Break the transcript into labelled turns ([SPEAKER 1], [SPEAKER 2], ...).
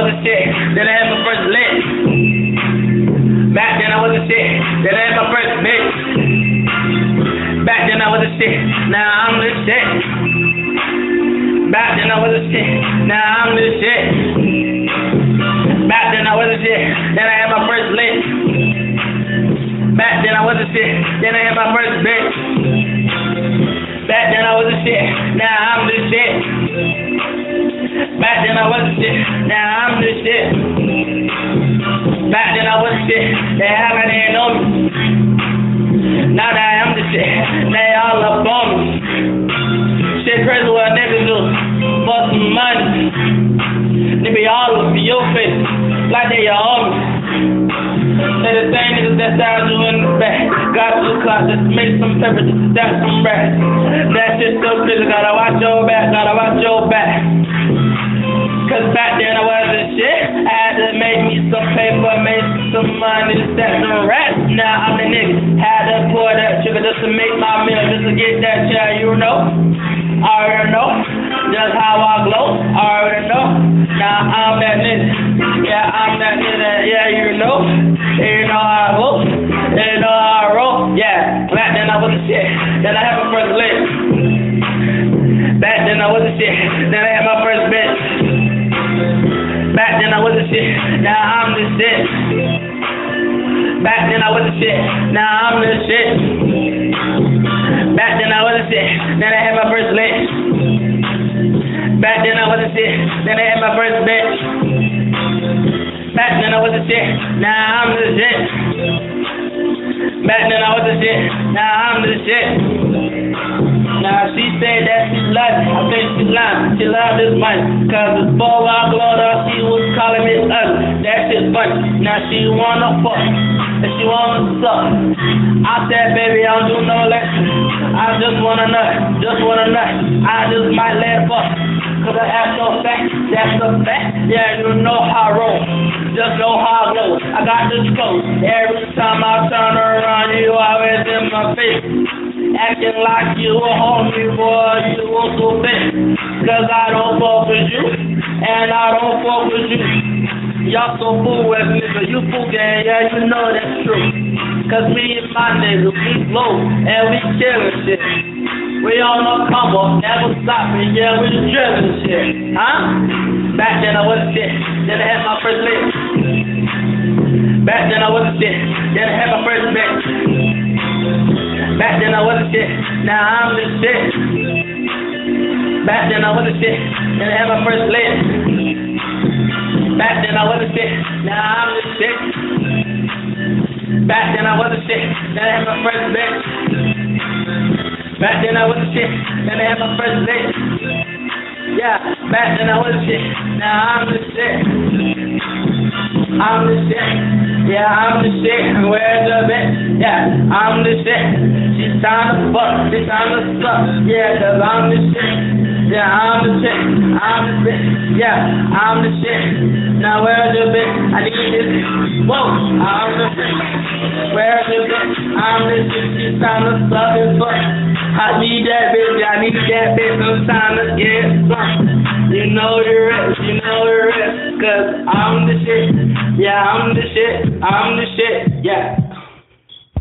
[SPEAKER 1] was a shit. Then I had my first lick. Back then I was a shit. Then I had my first bitch. Back then I was a shit. Now I'm the shit. Back then I was a shit. Now I'm the shit. Back then I was a shit. Then I had my first lick. Back then I was a shit. Then I had my first I was a shit. Now I'm the shit. Back then I was a shit. They have my name on me. Now that I'm the shit. They all up on me. Shit crazy what niggas do. For some money. They be all up in your face. Like they your homies. Say the same niggas that started you in the back. Got two clocks, just make some pepper, stack some racks. That shit so crazy, gotta watch your back, gotta watch your back. Cause back then I wasn't shit. I had to make me some paper, make some money, stack some racks. Now I'm the nigga. Had to pour that sugar just to make my meal, just to get that chair, you know. I already know just how I glow. I already know. Now I'm that nigga. Yeah, I'm that nigga. Yeah, you know. You know how I roll. You know how I roll. Yeah. Back then I was a shit. Then I had my first lick. Back then I was a shit. Then I was a shit. Now I'm the shit. Back then I was a shit. Now I'm the shit. Back then I was a shit. Then I had my first lick. Back then I was a shit. Then I had my first bitch. Back then I was a shit. Now I'm the shit. Back then I was a shit. Now I'm the shit. Now she said that loved. I think she lying. She loved this money. Cause before I glowed up, she was calling me ugly. That shit funny. Now she wanna fuck. And she wanna suck. I said, baby, I don't do no lecture. I just wanna nut. Just wanna nut. I just might let it fuck. Cause I have no fact. That's the fact. Yeah, you know how I roll. Just know how I glow. I got this close. Every time I turn around, you always in my face. Acting like you a homie, boy, you a big. Cause I don't fuck with you, and I don't fuck with you. Y'all so fool with me, but you fool gang, yeah, you know that's true. Cause me and my niggas, we blow, and we killin' shit. We on a come up, never stopping, yeah, we drillin' shit. Huh? Back then I was shit, then I had my first lick. Back then I was shit, then I shit, now I'm the shit. Back then I wasn't shit, then I had my first lick. Back then I wasn't shit, now I'm the shit. Back then I wasn't shit, then I had my first bitch. Back then I wasn't shit, then I had my first lick. Yeah, back then I wasn't shit, now I'm the shit. I'm the shit. Yeah, I'm the shit. Where's the bitch? Yeah, I'm the shit. She's trying to fuck. She's trying to suck. Yeah, cause I'm the shit. Yeah, I'm the shit. I'm the bitch. Yeah, I'm the shit. Now where's the bitch? I need this. Whoa, I'm the shit. Where's the bitch? I'm the shit. She's trying to suck and fuck. I need that bitch. Need that bitch. I'm to get some. You know the rest. You know the rest. Cause I'm the shit. Yeah, I'm the shit. I'm the shit. Yeah.